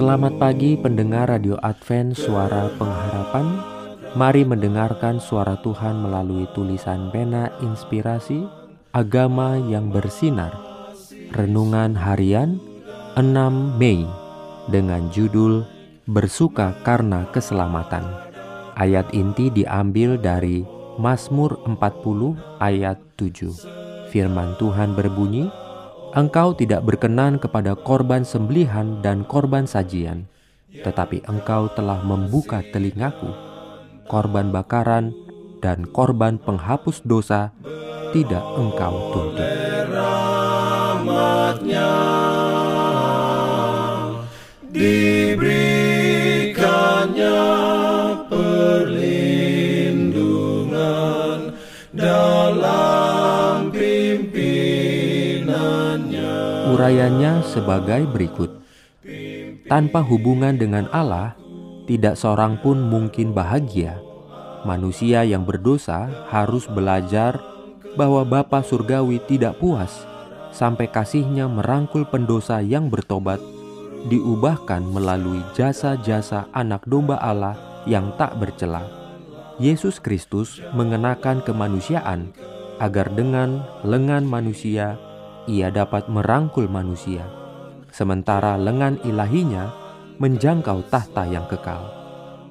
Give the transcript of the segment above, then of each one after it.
Selamat pagi pendengar Radio Advent Suara Pengharapan. Mari mendengarkan suara Tuhan melalui tulisan pena inspirasi Agama yang bersinar. Renungan harian 6 Mei dengan judul Bersuka karena keselamatan. Ayat inti diambil dari Mazmur 40 ayat 7 Firman Tuhan berbunyi Engkau tidak berkenan kepada korban sembelihan dan korban sajian Tetapi engkau telah membuka telingaku korban bakaran, dan korban penghapus dosa tidak engkau tuntut. Urayanya sebagai berikut. Tanpa hubungan dengan Allah, tidak seorang pun mungkin bahagia. Manusia yang berdosa harus belajar bahwa Bapa Surgawi tidak puas sampai kasihnya merangkul pendosa yang bertobat, diubahkan melalui jasa-jasa anak domba Allah yang tak bercela. Yesus Kristus mengenakan kemanusiaan agar dengan lengan manusia ia dapat merangkul manusia, sementara lengan ilahinya menjangkau tahta yang kekal.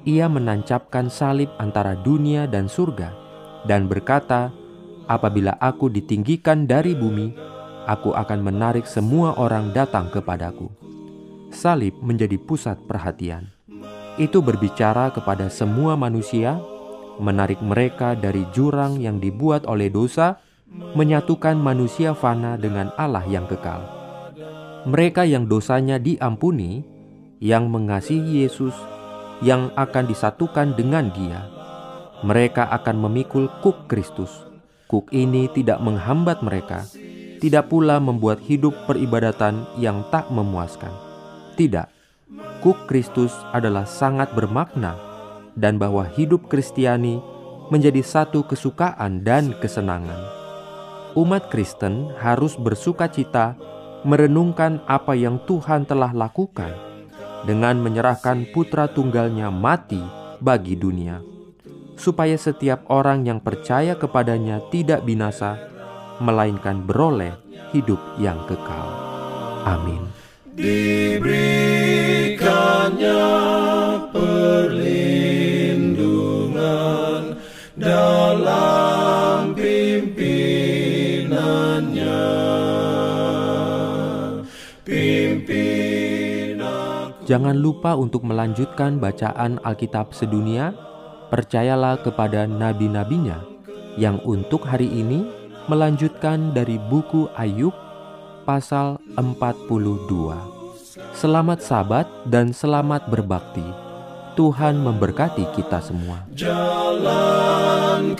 Ia menancapkan salib antara dunia dan surga dan berkata, "Apabila aku ditinggikan dari bumi, aku akan menarik semua orang datang kepadaku." Salib menjadi pusat perhatian. Itu berbicara kepada semua manusia, menarik mereka dari jurang yang dibuat oleh dosa, menyatukan manusia fana dengan Allah yang kekal. Mereka yang dosanya diampuni yang mengasihi Yesus yang akan disatukan dengan Dia. Mereka akan memikul kuk Kristus. Kuk ini tidak menghambat mereka, tidak pula membuat hidup peribadatan yang tak memuaskan. Tidak, kuk Kristus adalah sangat bermakna dan bahwa hidup Kristiani menjadi satu kesukaan dan kesenangan. Umat Kristen harus bersuka cita merenungkan apa yang Tuhan telah lakukan dengan menyerahkan putra tunggalnya mati bagi dunia, supaya setiap orang yang percaya kepadanya tidak binasa, melainkan beroleh hidup yang kekal. Amin. Diberikannya Jangan lupa untuk melanjutkan bacaan Alkitab sedunia. Percayalah kepada nabi-nabinya yang untuk hari ini melanjutkan dari buku Ayub pasal 42. Selamat sabat dan selamat berbakti. Tuhan memberkati kita semua. Jalan